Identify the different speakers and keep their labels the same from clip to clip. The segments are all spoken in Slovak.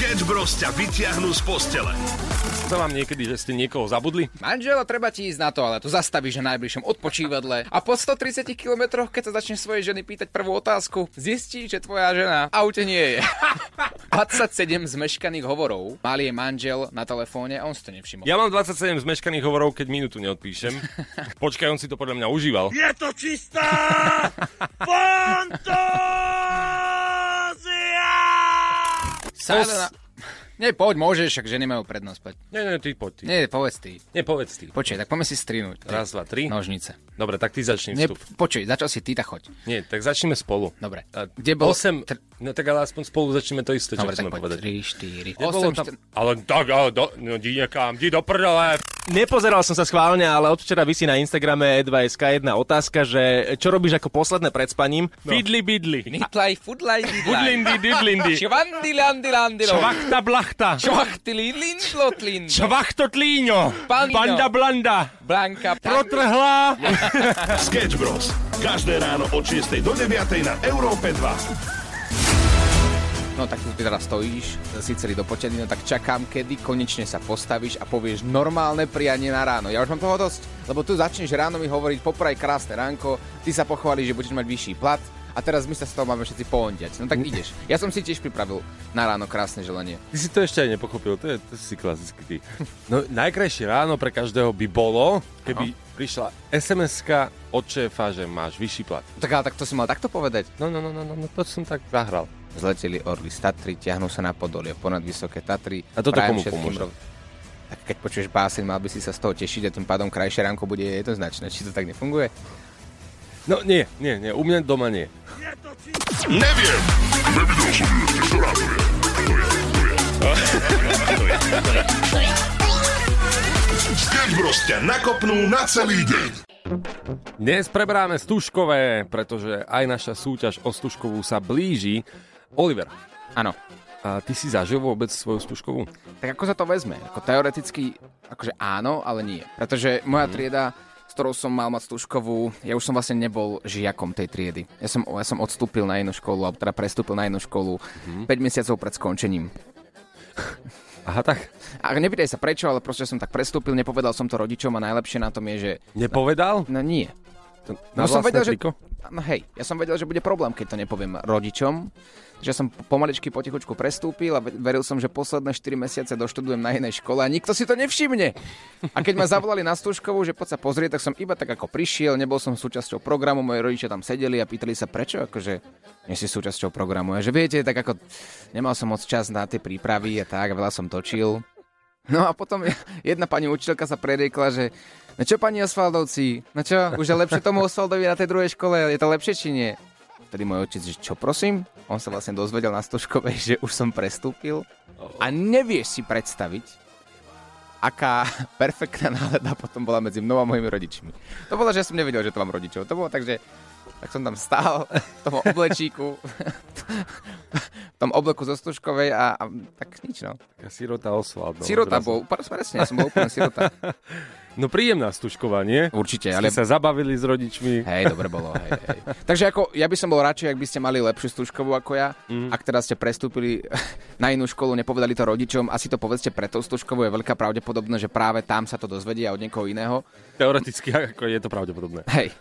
Speaker 1: Sketch Bros ťa vyťahnú z postele.
Speaker 2: Co vám niekedy, že ste niekoho zabudli?
Speaker 3: Manžela, treba ti ísť na to, ale tu zastavíš na najbližšom odpočívadle a po 130 kilometroch, keď sa začneš svojej ženy pýtať prvú otázku, zistí, že tvoja žena v aute nie je. 27 zmeškaných hovorov mal jej manžel na telefóne a on si to nevšimol.
Speaker 2: Ja mám 27 zmeškaných hovorov, keď minútu neodpíšem. Počkaj, on si to podľa mňa užíval.
Speaker 1: Je to čistá fantázia!
Speaker 3: Sáda na... Nie, poď, môžeš, však ženy majú prednosť. Poď.
Speaker 2: Nie, nie, ty poď ty.
Speaker 3: Nie, povedz ty.
Speaker 2: Nie, povedz ty.
Speaker 3: Počkej, tak poďme si strinúť.
Speaker 2: Raz, dva, tri.
Speaker 3: Nožnice.
Speaker 2: Dobre, tak ty začni
Speaker 3: Nie,
Speaker 2: vstup.
Speaker 3: počkej, začal si ty, tak choď.
Speaker 2: Nie, tak začneme spolu.
Speaker 3: Dobre.
Speaker 2: A
Speaker 3: Kde bol...
Speaker 2: 8, no tak ale aspoň spolu začneme to isté, čo
Speaker 3: Dobre,
Speaker 2: chceme povedať.
Speaker 3: 3, 4,
Speaker 2: Nebolo
Speaker 3: 8,
Speaker 2: tam... Ale tak, ale do, no, di niekam, di do prdele.
Speaker 4: Nepozeral som sa schválne, ale od včera vysí na Instagrame E2SK jedna otázka, že čo robíš ako posledné pred spaním? No. Fidli bidli.
Speaker 3: Nitlaj, fudlaj,
Speaker 2: Budlindy, didlindy.
Speaker 3: Švandi, landi, landi,
Speaker 2: Švachta blachta.
Speaker 3: Švachtili, lindlotlin.
Speaker 2: Švachtotlíňo.
Speaker 3: Panino.
Speaker 2: Banda blanda.
Speaker 3: Blanka.
Speaker 2: Protrhla.
Speaker 1: Sketch Bros. Každé ráno od 6 do 9 na Európe 2.
Speaker 3: No tak tu teraz stojíš, si celý do potedy, no tak čakám, kedy konečne sa postavíš a povieš normálne prianie na ráno. Ja už mám toho dosť, lebo tu začneš ráno mi hovoriť popraj krásne ránko, ty sa pochválíš, že budeš mať vyšší plat a teraz my sa z toho máme všetci poondiať. No tak ideš. Ja som si tiež pripravil na ráno krásne želanie.
Speaker 2: Ty si to ešte aj nepochopil, to je, to si klasický ty. No najkrajšie ráno pre každého by bolo, keby prišla SMS-ka od šéfa, že máš vyšší plat.
Speaker 3: Tak ale tak to si mal takto povedať.
Speaker 2: No, no, no, no, no, no to som tak zahral.
Speaker 3: Zleteli orly z Tatry, ťahnú sa na Podolie, ponad vysoké Tatry.
Speaker 2: A toto komu pomôže?
Speaker 3: rov- Tak keď počuješ báseň, mal by si sa z toho tešiť a tým pádom krajšie ránko bude jednoznačné. Či to tak nefunguje?
Speaker 2: No nie, nie, nie, u mňa doma nie.
Speaker 1: Neviem. Nevidel som ju ešte, to je. To je, to je. To je, to je. Sketch Bros ťa nakopnú na celý deň.
Speaker 2: Dnes preberáme Stužkové, pretože aj naša súťaž o Stužkovú sa blíži. Oliver,
Speaker 3: Áno.
Speaker 2: a ty si zažil vôbec svoju Stužkovú?
Speaker 3: Tak ako sa to vezme? Ako teoreticky, akože áno, ale nie. Pretože moja
Speaker 2: Mhm.
Speaker 3: trieda, ktorou som mal mať stúžkovú, ja už som vlastne nebol žiakom tej triedy. Ja som, ja som odstúpil na jednu školu, alebo teda prestúpil na jednu školu
Speaker 2: Mhm.
Speaker 3: 5 mesiacov pred skončením.
Speaker 2: Aha, tak.
Speaker 3: A nepýtaj sa prečo, ale proste som tak prestúpil, nepovedal som to rodičom a najlepšie na tom je, že
Speaker 2: Nepovedal?
Speaker 3: no nie.
Speaker 2: To, na
Speaker 3: No som vedel, že-
Speaker 2: triko?
Speaker 3: No hej, ja som vedel, že bude problém, keď to nepoviem rodičom. Že som pomaličky potichučku prestúpil a ve- veril som, že posledné 4 mesiace doštudujem na inej škole a nikto si to nevšimne. A keď ma zavolali na Stužkovú, že poď sa pozrieť, tak som iba tak ako prišiel, nebol som súčasťou programu, moji rodičia tam sedeli a pýtali sa prečo, akože nie si súčasťou programu. A že viete, tak ako nemal som moc čas na tie prípravy a tak, veľa som točil. No a potom jedna pani učiteľka sa preriekla, že no čo pani Osvaldovci, no čo, už je lepšie tomu Osvaldovi na tej druhej škole, je to lepšie či nie? Vtedy môj otec, že čo prosím? On sa vlastne dozvedel na Stoškovej, že už som prestúpil a nevieš si predstaviť, aká perfektná nálada potom bola medzi mnou a mojimi rodičmi. To bolo, že som nevedel, že to mám rodičov. To bolo tak, že tak som tam stál v tom oblečíku, v tom obleku zo Stužkovej a, a tak nič no.
Speaker 2: Taká sirota Oswald. No,
Speaker 3: Sirota bol, presne, som bol úplne sirota.
Speaker 2: No príjemná Stužková, nie?
Speaker 3: Určite,
Speaker 2: Ale
Speaker 3: ale...
Speaker 2: sa zabavili s rodičmi.
Speaker 3: Hej, dobre bolo, hej, hej. Takže ako, ja by som bol radšej, ak by ste mali lepšiu stúžkovú ako ja. Mm. Ak teda ste prestúpili na inú školu, nepovedali to rodičom, asi to povedzte pre tou stúžkovou, je veľká pravdepodobnosť, že práve tam sa to dozvedia od niekoho iného.
Speaker 2: Teoreticky ako je to pravdepodobné.
Speaker 3: Hej.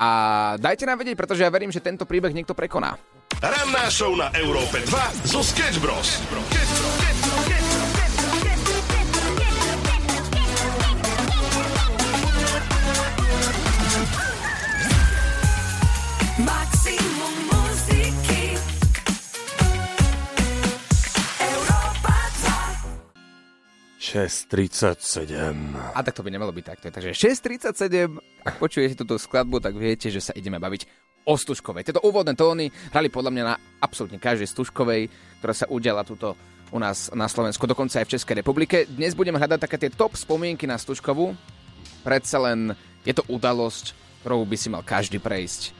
Speaker 3: A dajte nám vedieť, pretože ja verím, že tento príbeh niekto prekoná.
Speaker 1: Ranná show na Európe 2 zo Sketch Bros.
Speaker 5: Maximum
Speaker 2: 6.37.
Speaker 3: A tak to by nemalo byť takto. Takže 6.37, ak počujete túto skladbu, tak viete, že sa ideme baviť o Stužkovej. Tieto úvodné tóny hrali podľa mňa na absolútne každej Stužkovej, ktorá sa udiala tuto u nás na Slovensku, dokonca aj v Českej republike. Dnes budeme hľadať také tie top spomienky na Stužkovú. Predsa len je to udalosť, ktorou by si mal každý prejsť.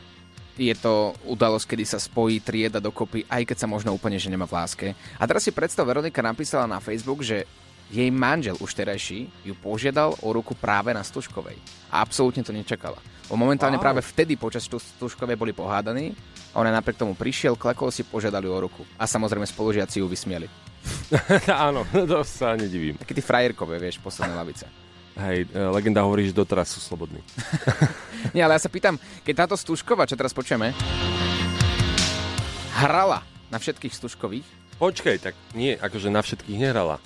Speaker 3: Je to udalosť, kedy sa spojí trieda dokopy, aj keď sa možno úplne že nemá v láske. A teraz si predstav, Veronika napísala na Facebook, že jej manžel už terajší ju požiadal o ruku práve na Stužkovej. A absolútne to nečakala. Bo momentálne
Speaker 2: Wow.
Speaker 3: práve vtedy počas Stu- Stužkovej boli pohádaní a on aj napriek tomu prišiel, klakol si, požiadali o ruku. A samozrejme spolužiaci ju vysmieli.
Speaker 2: Áno, to sa nedivím.
Speaker 3: Taký tí frajerkové, vieš, posledné lavice.
Speaker 2: Hej, e, legenda hovorí, že doteraz sú slobodní.
Speaker 3: Nie, ale ja sa pýtam, keď táto Stužková, čo teraz počujeme, hrala na všetkých Stužkových,
Speaker 2: Počkej, tak nie, akože na všetkých nehrala.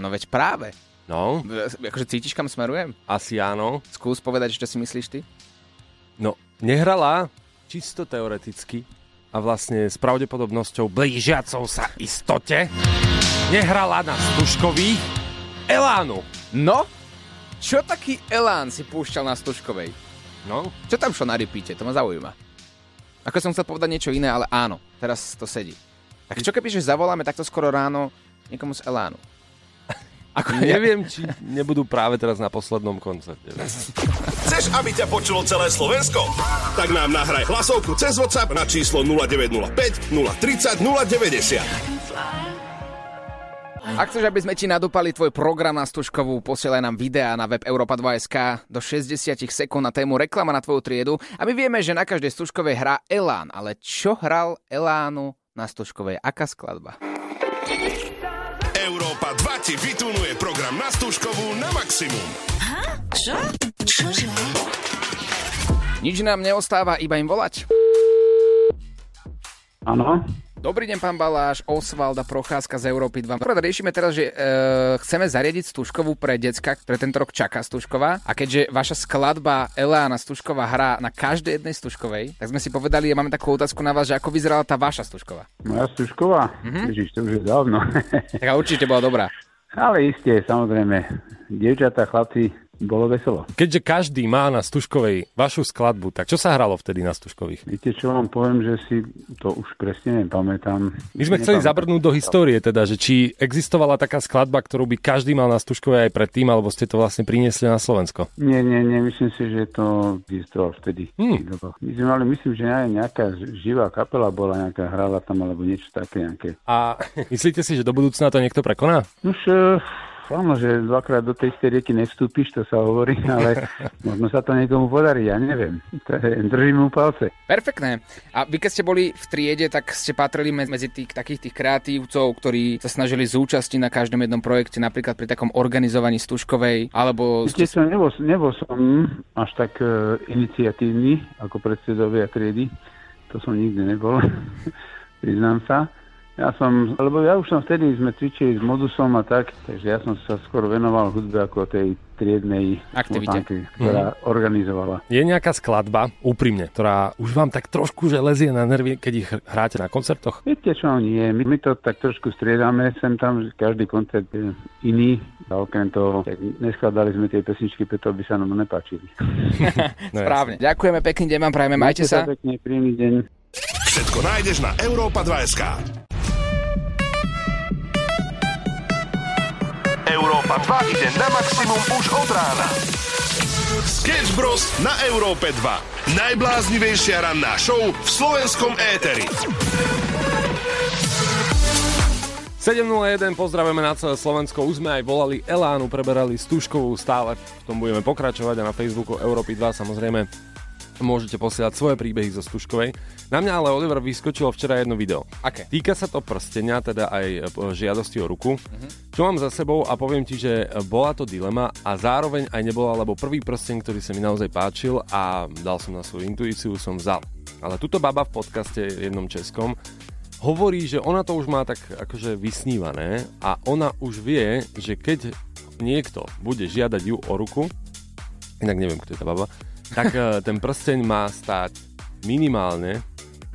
Speaker 3: No veď práve.
Speaker 2: No,
Speaker 3: Akože cítiš, kam smerujem?
Speaker 2: asi áno.
Speaker 3: Skús povedať, čo si myslíš ty?
Speaker 2: No, nehrala čisto teoreticky a vlastne s pravdepodobnosťou blížiacou sa istote nehrala na Stužkových Elánu.
Speaker 3: No, čo taký Elán si púšťal na Stužkovej?
Speaker 2: No,
Speaker 3: Čo tam šlo na repeate? To ma zaujíma. Ako som chcel povedať niečo iné, ale áno, teraz to sedí. Tak čo keby, že zavoláme takto skoro ráno niekomu z Elánu? Ako,
Speaker 2: neviem, či nebudú práve teraz na poslednom koncerte.
Speaker 1: Chceš, aby ťa počulo celé Slovensko? Tak nám nahraj hlasovku cez WhatsApp na číslo 0905 030 090.
Speaker 3: Ak chceš, aby sme ti nadúpali tvoj program na Stužkovú, posielaj nám videá na web Europa2.sk do 60 sekúnd na tému reklama na tvoju triedu. A my vieme, že na každej Stužkovej hrá Elán. Ale čo hral Elánu na Stužkovej? Aká skladba?
Speaker 1: Európa 2 ti vytunuje program na Stužkovú na maximum.
Speaker 5: Čo? Čože?
Speaker 3: Nič nám neostáva, iba im volať.
Speaker 6: Áno,
Speaker 3: Dobrý deň, pán Baláš, Osvalda Procházka z Európy 2. Prvé riešime teraz, že e, chceme zariadiť Stužkovú pre decka, ktoré tento rok čaká Stužková. A keďže vaša skladba Elána Stužková hrá na každej jednej Stužkovej, tak sme si povedali, ja máme takú otázku na vás, že ako vyzerala tá vaša Stužková.
Speaker 6: moja Stužková? Mm-hmm. Ježiš, to už je dávno.
Speaker 3: Tak určite bola dobrá.
Speaker 6: Ale isté, samozrejme. Dievčatá, chlapci, bolo veselo.
Speaker 2: Keďže každý má na Stužkovej vašu skladbu, tak čo sa hralo vtedy na Stužkových?
Speaker 6: Viete, čo vám poviem, že si to už presne nepamätám.
Speaker 2: My sme chceli
Speaker 6: Nepamätám.
Speaker 2: zabrnúť do histórie, teda, že či existovala taká skladba, ktorú by každý mal na Stužkovej aj predtým, alebo ste to vlastne priniesli na Slovensko.
Speaker 6: Nie, nie, nie, myslím si, že to existovalo vtedy.
Speaker 2: Hmm.
Speaker 6: My sme mali, myslím, že aj nejaká živá kapela bola, nejaká hrala tam, alebo niečo také nejaké.
Speaker 2: A myslíte si, že do budúcna to niekto prekoná?
Speaker 6: Už uh, áno, že dvakrát do tej istej rieky nevstúpiš, to sa hovorí, ale možno sa to niekomu podarí, ja neviem. Držím mu palce.
Speaker 3: Perfektné. A vy keď ste boli v triede, tak ste patrili me- medzi tých takých tých kreatívcov, ktorí sa snažili zúčastniť na každom jednom projekte, napríklad pri takom organizovaní Stužkovej, alebo
Speaker 6: Viete, som, nebol, nebol som až tak uh, iniciatívny ako predsedovia triedy. To som nikdy nebol, priznám sa. Ja som, lebo ja už som vtedy, sme cvičili s modusom a tak, takže ja som sa skôr venoval hudbe ako tej triednej
Speaker 3: Aktivite.
Speaker 6: smotanky, ktorá organizovala.
Speaker 2: Je nejaká skladba, úprimne, ktorá už vám tak trošku že lezie na nervy, keď ich hráte na koncertoch?
Speaker 6: Viete čo, nie, my, my to tak trošku striedame sem tam, každý koncert je iný. A okrem toho, tak neskladali sme tie pesničky, preto by sa nám nepáčili.
Speaker 2: No,
Speaker 3: Správne. Ďakujeme, pekný deň vám prajeme, majte sa.
Speaker 6: pekne, príjemný deň.
Speaker 1: Všetko nájdeš na Európa 2.sk. Európa 2 ide na maximum už od rána. Sketch Bros. na Európe 2. Najbláznivejšia ranná show v slovenskom éteri.
Speaker 2: 7.01, pozdravujeme na celé Slovensko. Už sme aj volali Elánu, preberali Stužkovú stále. V tom budeme pokračovať a na Facebooku Európy 2 samozrejme môžete posielať svoje príbehy zo Stužkovej. Na mňa ale Oliver vyskočilo včera jedno video.
Speaker 3: Aké?
Speaker 2: Týka sa to prstenia, teda aj e, žiadosti o ruku. Čo mám za sebou a poviem ti, že bola to dilema a zároveň aj nebola, lebo prvý prsteň, ktorý sa mi naozaj páčil a dal som na svoju intuíciu, som vzal. Ale tuto baba v podcaste jednom českom hovorí, že ona to už má tak akože vysnívané a ona už vie, že keď niekto bude žiadať ju o ruku, inak neviem, kto je tá baba, tak eh, ten prsteň má stáť minimálne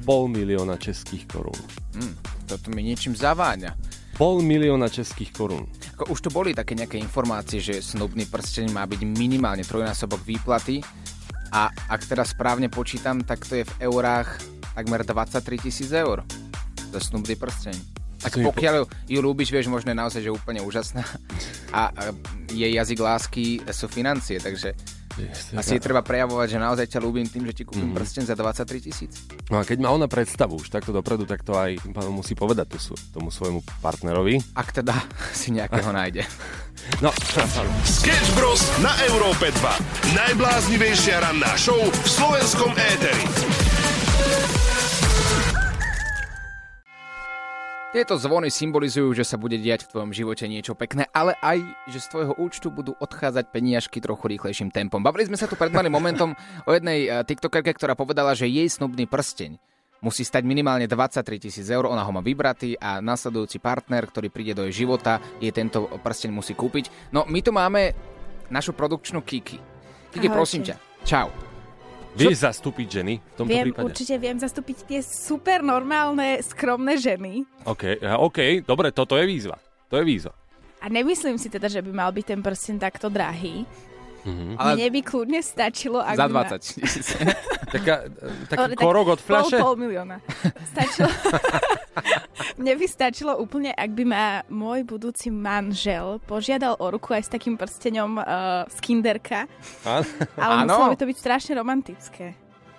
Speaker 2: pol milióna českých korún.
Speaker 3: Toto mi niečím zaváňa.
Speaker 2: Pol milióna českých korún.
Speaker 3: Ako už tu boli také nejaké informácie, že snubný prsteň má byť minimálne trojnásobok výplaty a ak teda správne počítam, tak to je v eurách takmer 23 tisíc eur. Je snubný prsteň. Tak
Speaker 2: mi po-
Speaker 3: pokiaľ ju, ľúbiš, vieš, možno je naozaj, že úplne úžasná a, a jej jazyk lásky sú financie, takže asi je treba prejavovať, že naozaj ťa ľúbim tým, že ti kúpim mm-hmm. prsteň za 23 tisíc.
Speaker 2: No a keď má ona predstavu už takto dopredu, tak to aj musí povedať tu, tomu svojmu partnerovi.
Speaker 3: Ak teda si nejakého nájde.
Speaker 2: No,
Speaker 1: Sketch Bros. na Európe 2. Najbláznivejšia ranná show v slovenskom éteri.
Speaker 3: Tieto zvony symbolizujú, že sa bude diať v tvojom živote niečo pekné, ale aj, že z tvojho účtu budú odchádzať peniažky trochu rýchlejším tempom. Bavili sme sa tu pred malým momentom o jednej eh, tiktokerke, ktorá povedala, že jej snubný prsteň musí stať minimálne 23 tisíc eur, ona ho má vybratý a nasledujúci partner, ktorý príde do jej života, jej tento prsteň musí kúpiť. No my tu máme našu produkčnú Kiki. Kiki,
Speaker 7: Ahojte.
Speaker 3: prosím ťa, čau.
Speaker 2: Vieš zastúpiť ženy v tomto
Speaker 7: Viem,
Speaker 2: prípade?
Speaker 7: určite viem zastúpiť tie super normálne, skromné ženy.
Speaker 2: OK, OK, dobre, toto je výzva. To je výzva.
Speaker 7: A nemyslím si teda, že by mal byť ten prsten takto drahý.
Speaker 2: Mhm.
Speaker 3: Ale
Speaker 7: Mne by kľudne stačilo, ak
Speaker 3: za
Speaker 7: by ma...
Speaker 3: 20 tisíc.
Speaker 2: Taká, taký
Speaker 7: Dobre, tak
Speaker 2: korok od fľaše?
Speaker 7: Pol, pol milióna. Stačilo... Mne by stačilo úplne, ak by ma môj budúci manžel požiadal o ruku aj s takým prsteňom uh, z kinderka, ale
Speaker 3: Áno.
Speaker 7: muselo by to byť strašne romantické.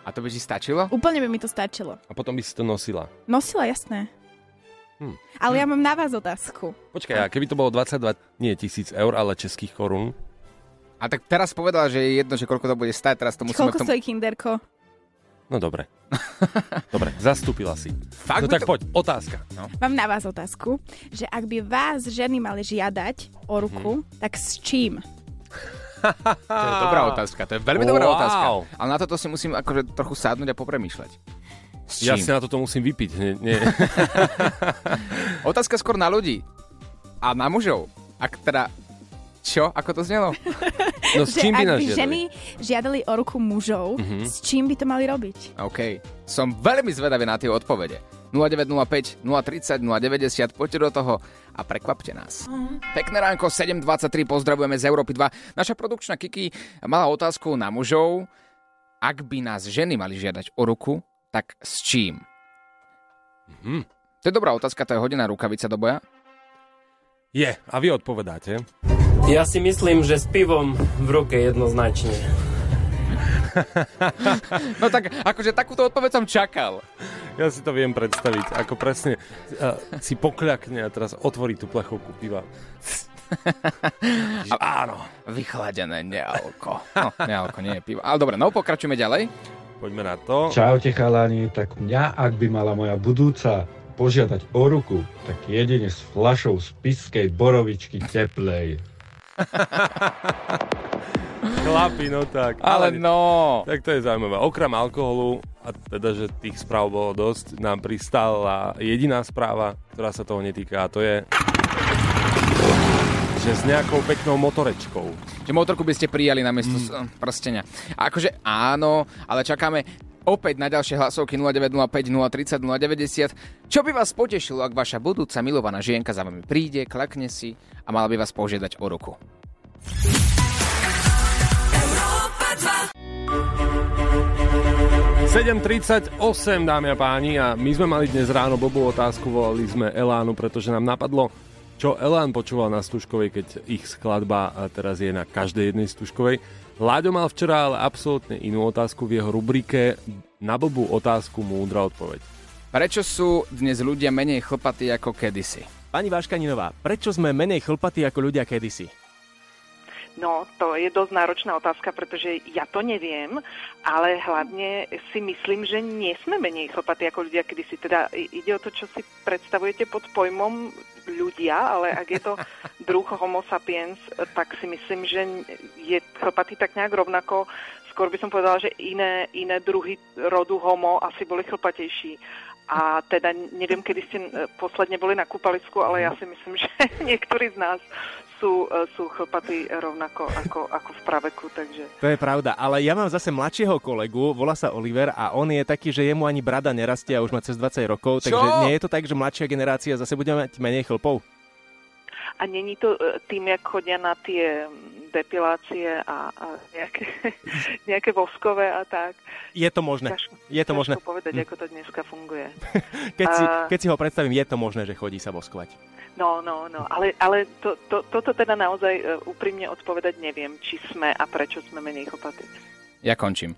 Speaker 3: A to by ti stačilo?
Speaker 7: Úplne by mi to stačilo.
Speaker 2: A potom by si to nosila.
Speaker 7: Nosila, jasné.
Speaker 2: Hm.
Speaker 7: Ale ja mám na vás otázku.
Speaker 2: Počkaj, a keby to bolo 22, nie tisíc eur, ale českých korún?
Speaker 3: A tak teraz povedala, že je jedno, že koľko to bude stať, teraz to musíme
Speaker 7: Koľko
Speaker 3: tomu...
Speaker 7: stojí kinderko?
Speaker 2: No dobre. dobre, zastúpila si.
Speaker 3: Fakt
Speaker 2: no tak
Speaker 3: to-
Speaker 2: poď, otázka.
Speaker 7: Mám na vás otázku, že ak by vás ženy mali žiadať o ruku,
Speaker 2: Mhm.
Speaker 7: tak s čím?
Speaker 3: To je dobrá otázka, to je veľmi dobrá
Speaker 2: Wow.
Speaker 3: otázka. Ale na toto si musím akože trochu sadnúť a popremýšľať. S
Speaker 2: Ja
Speaker 3: čím?
Speaker 2: si na toto musím vypiť. Nie, nie.
Speaker 3: Otázka skôr na ľudí. A na mužov. Ak teda... Čo? Ako to znelo?
Speaker 2: No s
Speaker 7: že
Speaker 2: čím by nás
Speaker 7: by
Speaker 2: žiadali?
Speaker 7: ženy žiadali o ruku mužov,
Speaker 2: Mhm.
Speaker 7: s čím by to mali robiť?
Speaker 3: OK. Som veľmi zvedavý na tie odpovede. 0905 030 090, poďte do toho a prekvapte nás. Pekné ránko, 7.23, pozdravujeme z Európy 2. Naša produkčná Kiki mala otázku na mužov. Ak by nás ženy mali žiadať o ruku, tak s čím?
Speaker 2: Mhm.
Speaker 3: To je dobrá otázka, to je hodená rukavica do boja.
Speaker 2: Je, a vy odpovedáte.
Speaker 8: Ja si myslím, že s pivom v ruke jednoznačne.
Speaker 3: No tak, akože takúto odpoveď som čakal.
Speaker 2: Ja si to viem predstaviť, ako presne uh, si pokľakne a teraz otvorí tú plechovku piva. Že Áno,
Speaker 3: Vychladené nealko. No, nealko, nie je pivo. Ale dobre, no pokračujeme ďalej.
Speaker 2: poďme na to.
Speaker 9: Čaute chalani, tak mňa, ak by mala moja budúca požiadať o ruku, tak jedine s flašou z piskej borovičky teplej.
Speaker 2: Chlapi, no tak.
Speaker 3: Ale no.
Speaker 2: Tak to je zaujímavé. Okrem alkoholu, a teda, že tých správ bolo dosť, nám pristala jediná správa, ktorá sa toho netýka, a to je že s nejakou peknou motorečkou.
Speaker 3: Že motorku by ste prijali na miesto mm. prstenia. A akože áno, ale čakáme opäť na ďalšie hlasovky 0905 030 090. Čo by vás potešilo, ak vaša budúca milovaná žienka za vami príde, klakne si a mala by vás požiadať o ruku?
Speaker 5: Európa
Speaker 2: 7.38, dámy a páni, a my sme mali dnes ráno blbú otázku, volali sme Elánu, pretože nám napadlo, čo Elán počúval na Stužkovej, keď ich skladba teraz je na každej jednej Stužkovej. Láďo mal včera ale absolútne inú otázku v jeho rubrike Na blbú otázku múdra odpoveď.
Speaker 3: Prečo sú dnes ľudia menej chlpatí ako kedysi?
Speaker 4: Pani Váškaninová, prečo sme menej chlpatí ako ľudia kedysi?
Speaker 10: No, to je dosť náročná otázka, pretože ja to neviem, ale hlavne si myslím, že nie sme menej chlpatí ako ľudia, kedy si teda ide o to, čo si predstavujete pod pojmom ľudia, ale ak je to druh homo sapiens, tak si myslím, že je chlpatý tak nejak rovnako. Skôr by som povedala, že iné, iné druhy rodu homo asi boli chlpatejší. A teda neviem, kedy ste e, posledne boli na kúpalisku, ale ja si myslím, že niektorí z nás sú, e, sú chlpatí rovnako ako, ako v praveku, takže...
Speaker 4: To je pravda, ale ja mám zase mladšieho kolegu, volá sa Oliver a on je taký, že jemu ani brada nerastie a už má cez 20 rokov,
Speaker 3: Čo?
Speaker 4: takže nie je to tak, že mladšia generácia zase bude mať menej chlpov?
Speaker 10: A není to e, tým, jak chodia na tie mm, depilácie a, a nejaké, nejaké voskové a tak.
Speaker 4: Je to možné.
Speaker 10: Ťažko,
Speaker 4: Je to možné.
Speaker 10: povedať, ako to dneska funguje.
Speaker 4: Keď si, keď si ho predstavím, je to možné, že chodí sa voskovať.
Speaker 10: No, no, no, ale, ale to, to, toto teda naozaj e, úprimne odpovedať neviem, či sme a prečo sme menej chlpatí.
Speaker 3: Ja končím.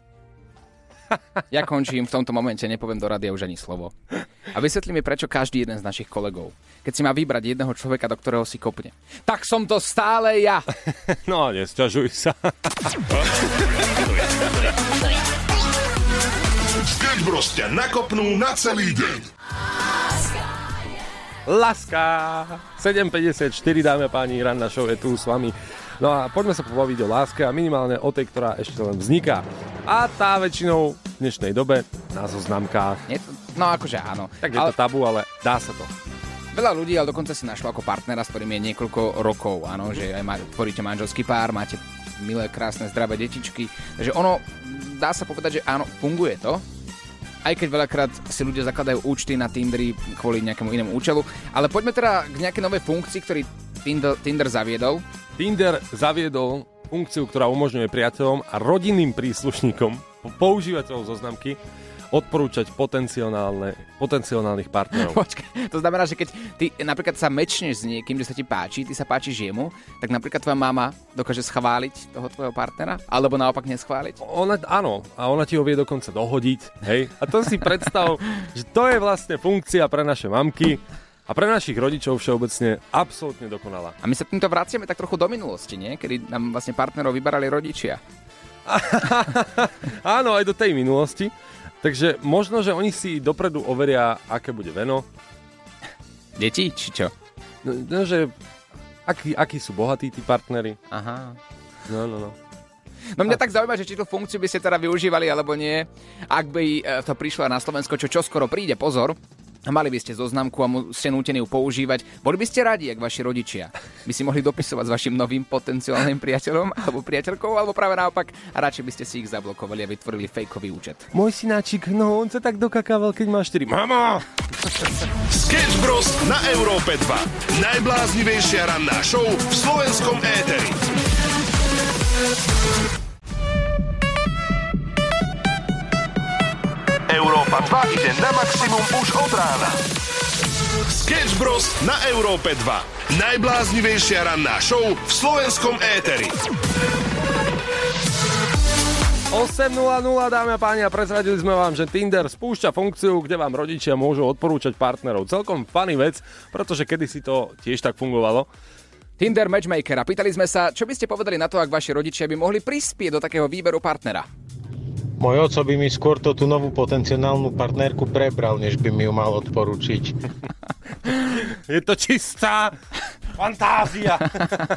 Speaker 3: Ja končím, v tomto momente nepoviem do rádia už ani slovo. A vysvetli mi, prečo každý jeden z našich kolegov, keď si má vybrať jedného človeka, do ktorého si kopne, tak som to stále ja.
Speaker 2: No, nesťažuj sa.
Speaker 1: Sketch Bros ťa nakopnú na celý deň.
Speaker 2: Láska! 7.54, dáme páni, ranná show je tu s vami. No a poďme sa pobaviť o láske a minimálne o tej, ktorá ešte len vzniká. A tá väčšinou v dnešnej dobe na zoznamkách.
Speaker 3: Je to, no akože áno.
Speaker 2: Tak je to tabu, ale dá sa to.
Speaker 3: Veľa ľudí, ale dokonca si našlo ako partnera, s ktorým je niekoľko rokov, áno, že aj má, tvoríte manželský pár, máte milé, krásne, zdravé detičky. Takže ono, dá sa povedať, že áno, funguje to, aj keď veľakrát si ľudia zakladajú účty na Tinderi kvôli nejakému inému účelu. Ale poďme teda k nejakej novej funkcii, ktorý Tinder, Tinder zaviedol.
Speaker 2: Tinder zaviedol funkciu, ktorá umožňuje priateľom a rodinným príslušníkom, používateľov zoznamky, odporúčať potenciálne, potenciálnych partnerov.
Speaker 3: Počkaj, to znamená, že keď ty napríklad sa mečneš s niekým, že sa ti páči, ty sa páčiš jemu, tak napríklad tvoja mama dokáže schváliť toho tvojho partnera, alebo naopak neschváliť?
Speaker 2: Ona, áno, a ona ti ho vie dokonca dohodiť, hej? A to si predstav, že to je vlastne funkcia pre naše mamky, a pre našich rodičov všeobecne absolútne dokonalá.
Speaker 3: A my sa týmto vraciame tak trochu do minulosti, nie? Kedy nám vlastne partnerov vyberali rodičia.
Speaker 2: Áno, aj do tej minulosti. Takže možno, že oni si dopredu overia, aké bude veno.
Speaker 3: Deti, či čo?
Speaker 2: No, no že akí, akí sú bohatí tí partnery.
Speaker 3: Aha.
Speaker 2: No, no, no.
Speaker 3: No mňa tak zaujíma, že či tú funkciu by ste teda využívali alebo nie. Ak by e, to prišlo na Slovensko, čo čoskoro príde, pozor, Mali by ste zoznamku a ste nútení ju používať. Boli by ste radi, ak vaši rodičia by si mohli dopisovať s vašim novým potenciálnym priateľom alebo priateľkou, alebo práve naopak, a radšej by ste si ich zablokovali a vytvorili fejkový účet.
Speaker 2: Môj synáčik, no on sa tak dokakával, keď má 4. Mama!
Speaker 1: Sketch Bros. na Európe 2. Najbláznivejšia ranná show v slovenskom éteri. Európa 2 ide na maximum už od rána. Sketch Bros. na Európe 2. Najbláznivejšia ranná show v slovenskom éteri.
Speaker 2: 8.00 dámy a páni a prezradili sme vám, že Tinder spúšťa funkciu, kde vám rodičia môžu odporúčať partnerov. Celkom funny vec, pretože kedysi to tiež tak fungovalo.
Speaker 3: Tinder Matchmaker a pýtali sme sa, čo by ste povedali na to, ak vaši rodičia by mohli prispieť do takého výberu partnera.
Speaker 11: Môj oco by mi skôr to tú novú potenciálnu partnerku prebral, než by mi ju mal odporučiť.
Speaker 2: Je to čistá fantázia.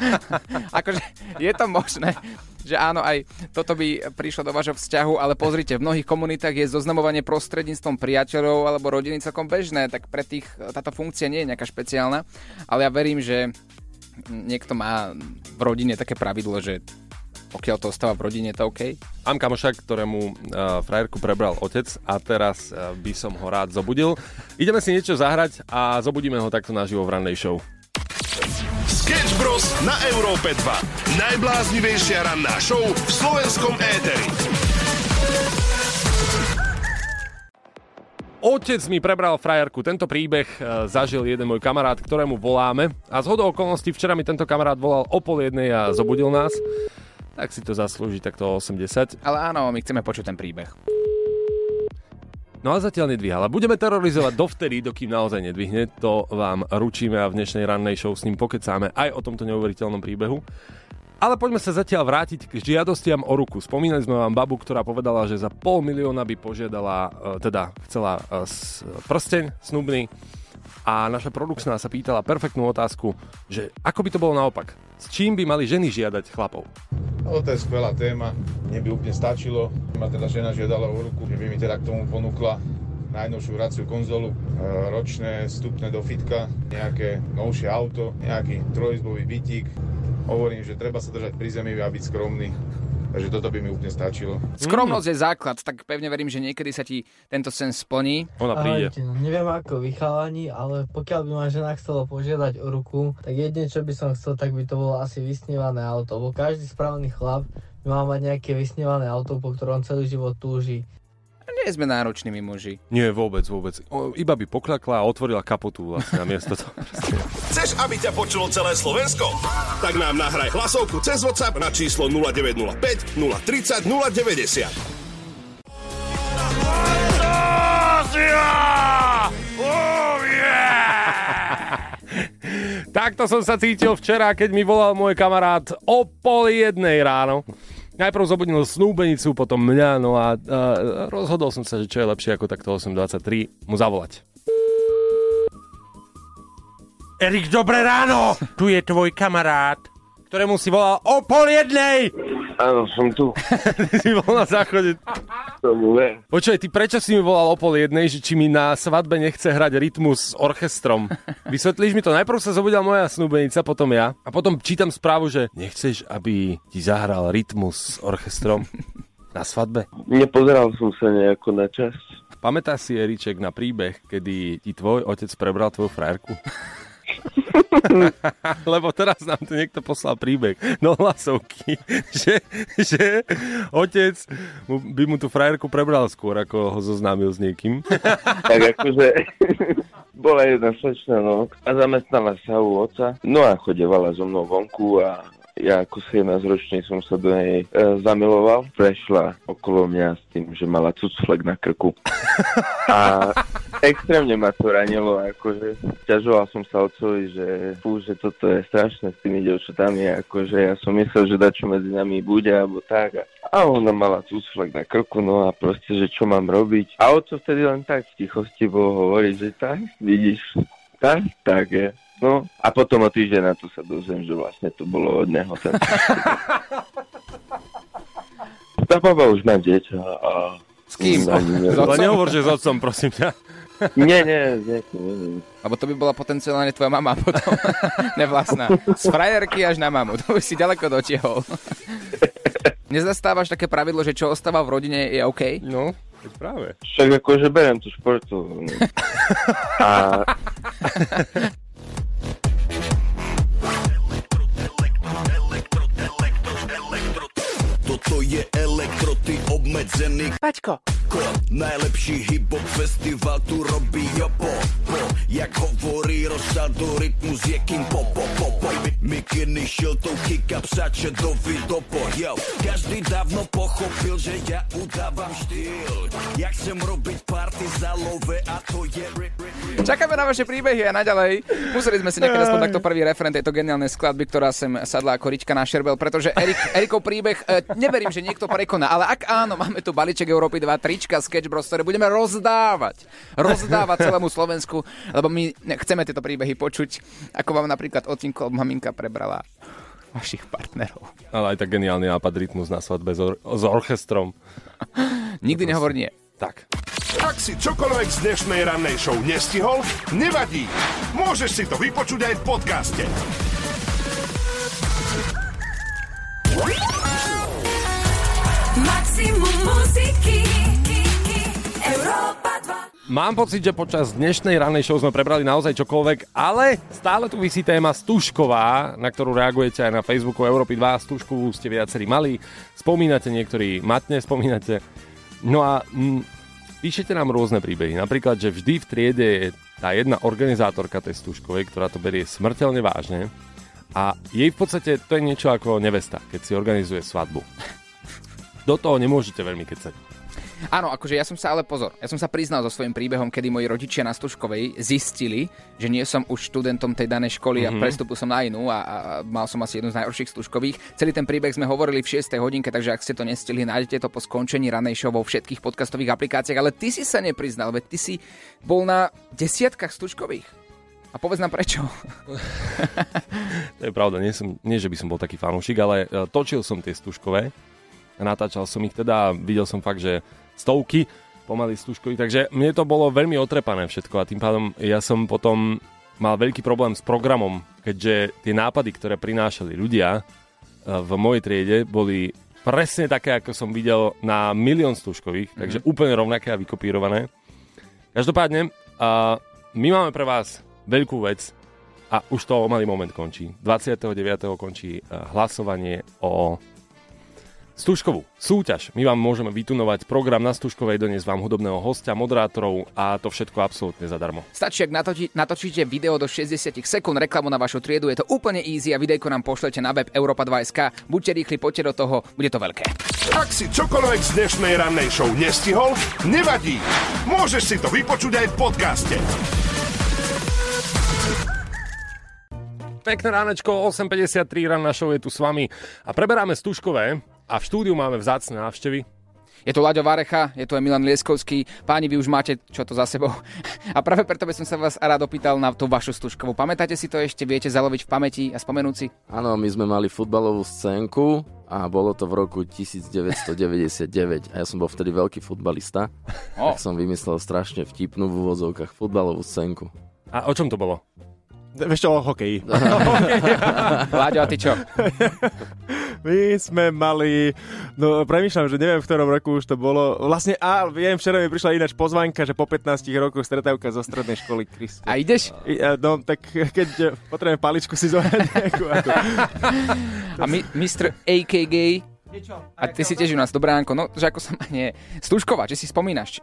Speaker 3: akože je to možné, že áno, aj toto by prišlo do vášho vzťahu, ale pozrite, v mnohých komunitách je zoznamovanie prostredníctvom priateľov alebo rodiny celkom bežné, tak pre tých táto funkcia nie je nejaká špeciálna, ale ja verím, že niekto má v rodine také pravidlo, že pokiaľ to ostáva v rodine, to OK?
Speaker 2: Mám kamoša, ktorému uh, frajerku prebral otec a teraz uh, by som ho rád zobudil. Ideme si niečo zahrať a zobudíme ho takto naživo v rannej show.
Speaker 1: Sketch Bros. na Európe 2. Najbláznivejšia ranná show v slovenskom éteri.
Speaker 2: Otec mi prebral frajerku. Tento príbeh e, zažil jeden môj kamarát, ktorému voláme. A z hodou okolností včera mi tento kamarát volal o pol jednej a zobudil nás tak si to zaslúži takto 80.
Speaker 3: Ale áno, my chceme počuť ten príbeh.
Speaker 2: No a zatiaľ nedvíha, ale budeme terorizovať dovtedy, dokým naozaj nedvihne. To vám ručíme a v dnešnej rannej show s ním pokecáme aj o tomto neuveriteľnom príbehu. Ale poďme sa zatiaľ vrátiť k žiadostiam o ruku. Spomínali sme vám babu, ktorá povedala, že za pol milióna by požiadala, e, teda chcela e, prsteň snubný a naša produkčná sa pýtala perfektnú otázku, že ako by to bolo naopak. S čím by mali ženy žiadať chlapov?
Speaker 12: No, to je skvelá téma. Mne by úplne stačilo. Ma teda žena žiadala o ruku, že by mi teda k tomu ponúkla najnovšiu raciu konzolu, e, ročné vstupné do fitka, nejaké novšie auto, nejaký trojizbový bytík. Hovorím, že treba sa držať pri zemi a byť skromný. Takže toto by mi úplne stačilo.
Speaker 3: Skromnosť je základ, tak pevne verím, že niekedy sa ti tento sen splní.
Speaker 2: Ona príde.
Speaker 13: Ahojte, no, neviem ako vychalani, ale pokiaľ by ma žena chcela požiadať o ruku, tak jedine čo by som chcel, tak by to bolo asi vysnívané auto, lebo každý správny chlap mal mať nejaké vysnívané auto, po ktorom celý život túži.
Speaker 3: Nie sme náročnými muži.
Speaker 2: Nie, vôbec, vôbec. O, iba by poklakla a otvorila kapotu vlastne na miesto toho.
Speaker 1: Chceš, aby ťa počulo celé Slovensko? Tak nám nahraj hlasovku cez WhatsApp na číslo 0905 030 090.
Speaker 2: Oh, Takto som sa cítil včera, keď mi volal môj kamarát o pol jednej ráno. Najprv zobudil snúbenicu, potom mňa, no a, a rozhodol som sa, že čo je lepšie ako takto 8.23 mu zavolať.
Speaker 4: Erik, dobré ráno! Tu je tvoj kamarát, ktorému si volal o pol jednej!
Speaker 14: Áno, som tu.
Speaker 2: Ty si bol na záchode.
Speaker 14: Tomu ver.
Speaker 2: Počuj, ty prečo si mi volal o pol jednej, že či mi na svadbe nechce hrať rytmus s orchestrom? Vysvetlíš mi to? Najprv sa zobudila moja snúbenica, potom ja. A potom čítam správu, že nechceš, aby ti zahral rytmus s orchestrom na svadbe?
Speaker 14: Nepozeral som sa nejako na čas.
Speaker 2: Pamätáš si, Eriček, na príbeh, kedy ti tvoj otec prebral tvoju frajerku? Lebo teraz nám tu niekto poslal príbeh do hlasovky, že, že otec mu, by mu tú frajerku prebral skôr, ako ho zoznámil s niekým.
Speaker 14: Tak akože bola jedna slečna, no, a zamestnala sa u oca, no a chodevala so mnou vonku a ja ako 17 ročný som sa do nej e, zamiloval. Prešla okolo mňa s tým, že mala cucflek na krku. A extrémne ma to ranilo, akože ťažoval som sa otcovi, že fú, že toto je strašné s tými devčatami, akože ja som myslel, že dačo medzi nami bude, alebo tak. A, a ona mala cucflek na krku, no a proste, že čo mám robiť. A otco vtedy len tak v tichosti bol hovoriť, že tak, vidíš, tak, tak je. No a potom o týždeň na to sa dozviem, že vlastne to bolo od neho. Ten... Tá baba už má dieťa a...
Speaker 3: S kým? Otcom?
Speaker 2: Nehovor, že s otcom, prosím ťa.
Speaker 14: Nie, nie, nie, nie.
Speaker 3: Lebo to by bola potenciálne tvoja mama potom. Nevlastná. Z frajerky až na mamu. To by si ďaleko dotiehol. Nezastávaš také pravidlo, že čo ostáva v rodine je OK?
Speaker 2: No, práve.
Speaker 14: Však akože beriem tú športu. A
Speaker 15: Toto je elektro, ty obmedzený
Speaker 3: Paťko.
Speaker 15: Najlepší hip-hop festival tu robí jopo po. Jak hovorí Rosado, rytmus je kým po, po, po, po. Mikiny šiel tou kika psače do vidopo Yo, každý dávno pochopil, že ja udávam štýl Jak chcem robiť party za love a to je.
Speaker 3: Čakáme na vaše príbehy a naďalej. Museli sme si niekedy aspoň takto prvý referent tejto geniálnej skladby, ktorá sem sadla ako rička na šerbel, pretože Erik, Erikov príbeh, e, neverím, že niekto prekoná, ale ak áno, máme tu balíček Európy 2, trička, Sketch Bros, ktoré budeme rozdávať. Rozdávať celému Slovensku, lebo my chceme tieto príbehy počuť, ako vám napríklad Otinko maminka prebrala vašich partnerov.
Speaker 2: Ale aj tak geniálny nápad rytmus na svadbe s, or- s orchestrom.
Speaker 3: Nikdy nehovor nie.
Speaker 2: Tak.
Speaker 1: Ak si čokoľvek z dnešnej rannej show nestihol, nevadí. Môžeš si to vypočuť aj v podcaste.
Speaker 2: Mám pocit, že počas dnešnej ranej show sme prebrali naozaj čokoľvek, ale stále tu vysí téma Stužková, na ktorú reagujete aj na Facebooku Európy 2. Stužkovú ste viacerí mali. Spomínate niektorí matne, spomínate. No a mm, píšete nám rôzne príbehy. Napríklad, že vždy v triede je tá jedna organizátorka tej Stužkovej, ktorá to berie smrteľne vážne. A jej v podstate to je niečo ako nevesta, keď si organizuje svadbu. Do toho nemôžete veľmi kecať.
Speaker 3: Áno, akože ja som sa ale pozor, ja som sa priznal so svojím príbehom, kedy moji rodičia na Stužkovej zistili, že nie som už študentom tej danej školy
Speaker 2: Mhm.
Speaker 3: a prestúpil som na inú a, a mal som asi jednu z najhorších Stužkových. Celý ten príbeh sme hovorili v 6. hodinke, takže ak ste to nestihli, nájdete to po skončení ranej show vo všetkých podcastových aplikáciách, ale ty si sa nepriznal, veď ty si bol na desiatkách Stužkových. A povedz nám prečo.
Speaker 2: To je pravda, nie, som, nie že by som bol taký fanúšik, ale e, točil som tie stužkové a natáčal som ich teda, videl som fakt, že stovky pomaly stužkových, takže mne to bolo veľmi otrepané všetko a tým pádom ja som potom mal veľký problém s programom, keďže tie nápady, ktoré prinášali ľudia e, v mojej triede, boli presne také, ako som videl na milión stužkových, takže úplne rovnaké a vykopírované. Každopádne, a my máme pre vás veľkú vec a už to o malý moment končí. 29. končí eh, hlasovanie o Stužkovú súťaž. My vám môžeme vytunovať program na Stužkovej, doniesť vám hudobného hostia, moderátorov a to všetko absolútne zadarmo.
Speaker 3: Stačí, ak natočí, natočíte video do 60 sekúnd reklamu na vašu triedu, je to úplne easy a videjko nám pošlete na web Europa2.sk. Buďte rýchli, poďte do toho, bude to veľké.
Speaker 1: Ak si čokoľvek z dnešnej rannej show nestihol, nevadí. Môžeš si to vypočuť aj v podcaste.
Speaker 2: Pekné ránečko, 8.53 ran na show je tu s vami a preberáme Stužkové a v štúdiu máme vzácne návštevy.
Speaker 3: Je tu Laďo Varecha, je tu aj Milan Lieskovský. Páni, vy už máte čo to za sebou. A práve preto by som sa vás rád opýtal na tú vašu stužkovú. Pamätáte si to ešte? Viete zaloviť v pamäti a spomenúť si?
Speaker 16: Áno, my sme mali futbalovú scénku a bolo to v roku 1999 a ja som bol vtedy veľký futbalista.
Speaker 3: O.
Speaker 16: Tak som vymyslel strašne vtipnú v úvodzovkách futbalovú scénku.
Speaker 2: A o čom to bolo?
Speaker 4: Vieš čo, o hokeji.
Speaker 3: Láďo, a ty čo?
Speaker 4: My sme mali, no premýšľam, že neviem v ktorom roku už to bolo. Vlastne, á, viem, včera mi prišla ináč pozvánka, že po 15 rokoch stretávka zo strednej školy Krist.
Speaker 3: A ideš?
Speaker 4: I, a, no, tak keď eh, potrebujem paličku si zohrať nejakú. ako.
Speaker 3: A my, Mr. AKG, a ty si tiež u nás, Dobránko, no, že ako sa ma nie... Stužková, či si spomínaš?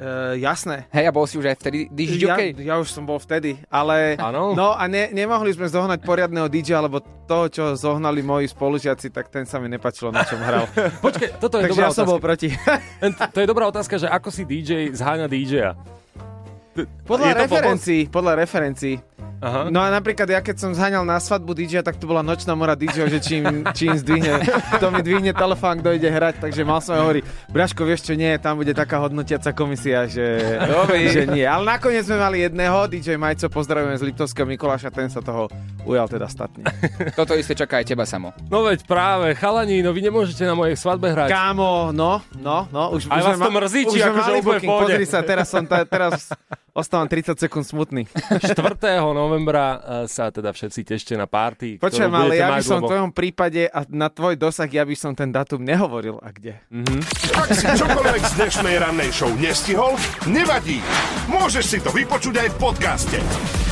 Speaker 17: Uh, jasné.
Speaker 3: Hej, a bol si už aj vtedy DJ
Speaker 17: Ja, ja už som bol vtedy, ale...
Speaker 2: Áno?
Speaker 17: No a ne, nemohli sme zohnať poriadneho DJ, lebo toho, čo zohnali moji spolužiaci, tak ten sa mi nepačilo, na čom hral.
Speaker 2: Počkej, toto je
Speaker 17: Takže
Speaker 2: dobrá
Speaker 17: ja som bol
Speaker 2: otázka.
Speaker 17: proti.
Speaker 2: To je dobrá otázka, že ako si DJ zháňa DJ-a.
Speaker 17: Podľa referencií, podľa referencií.
Speaker 2: Aha.
Speaker 17: No a napríklad ja keď som zháňal na svadbu DJ, tak to bola nočná mora DJ, že čím, čím zdvihne, to mi dvihne telefón, kto ide hrať, takže mal som hovorí, Braško, vieš čo, nie, tam bude taká hodnotiaca komisia, že, že nie. Ale nakoniec sme mali jedného, DJ Majco, pozdravujem z Liptovského Mikuláša, ten sa toho ujal teda statne.
Speaker 3: Toto isté čaká aj teba samo.
Speaker 2: No veď práve, chalani, no vy nemôžete na mojej svadbe hrať.
Speaker 17: Kámo, no, no, no, už,
Speaker 2: Aj
Speaker 17: už
Speaker 2: vás
Speaker 17: sme
Speaker 2: to
Speaker 17: ma-
Speaker 2: mrzí,
Speaker 17: už
Speaker 2: či akože
Speaker 17: mali
Speaker 2: úplne?
Speaker 17: Pozri sa, teraz som, ta, teraz ostávam 30 sekúnd smutný.
Speaker 2: 4. novembra e, sa teda všetci tešte na party,
Speaker 17: Počujem, ale ja by som v tvojom prípade a na tvoj dosah, ja by som ten datum nehovoril a kde.
Speaker 2: Mhm.
Speaker 1: Ak si čokoľvek z dnešnej rannej show nestihol, nevadí. Môžeš si to vypočuť aj v podcaste.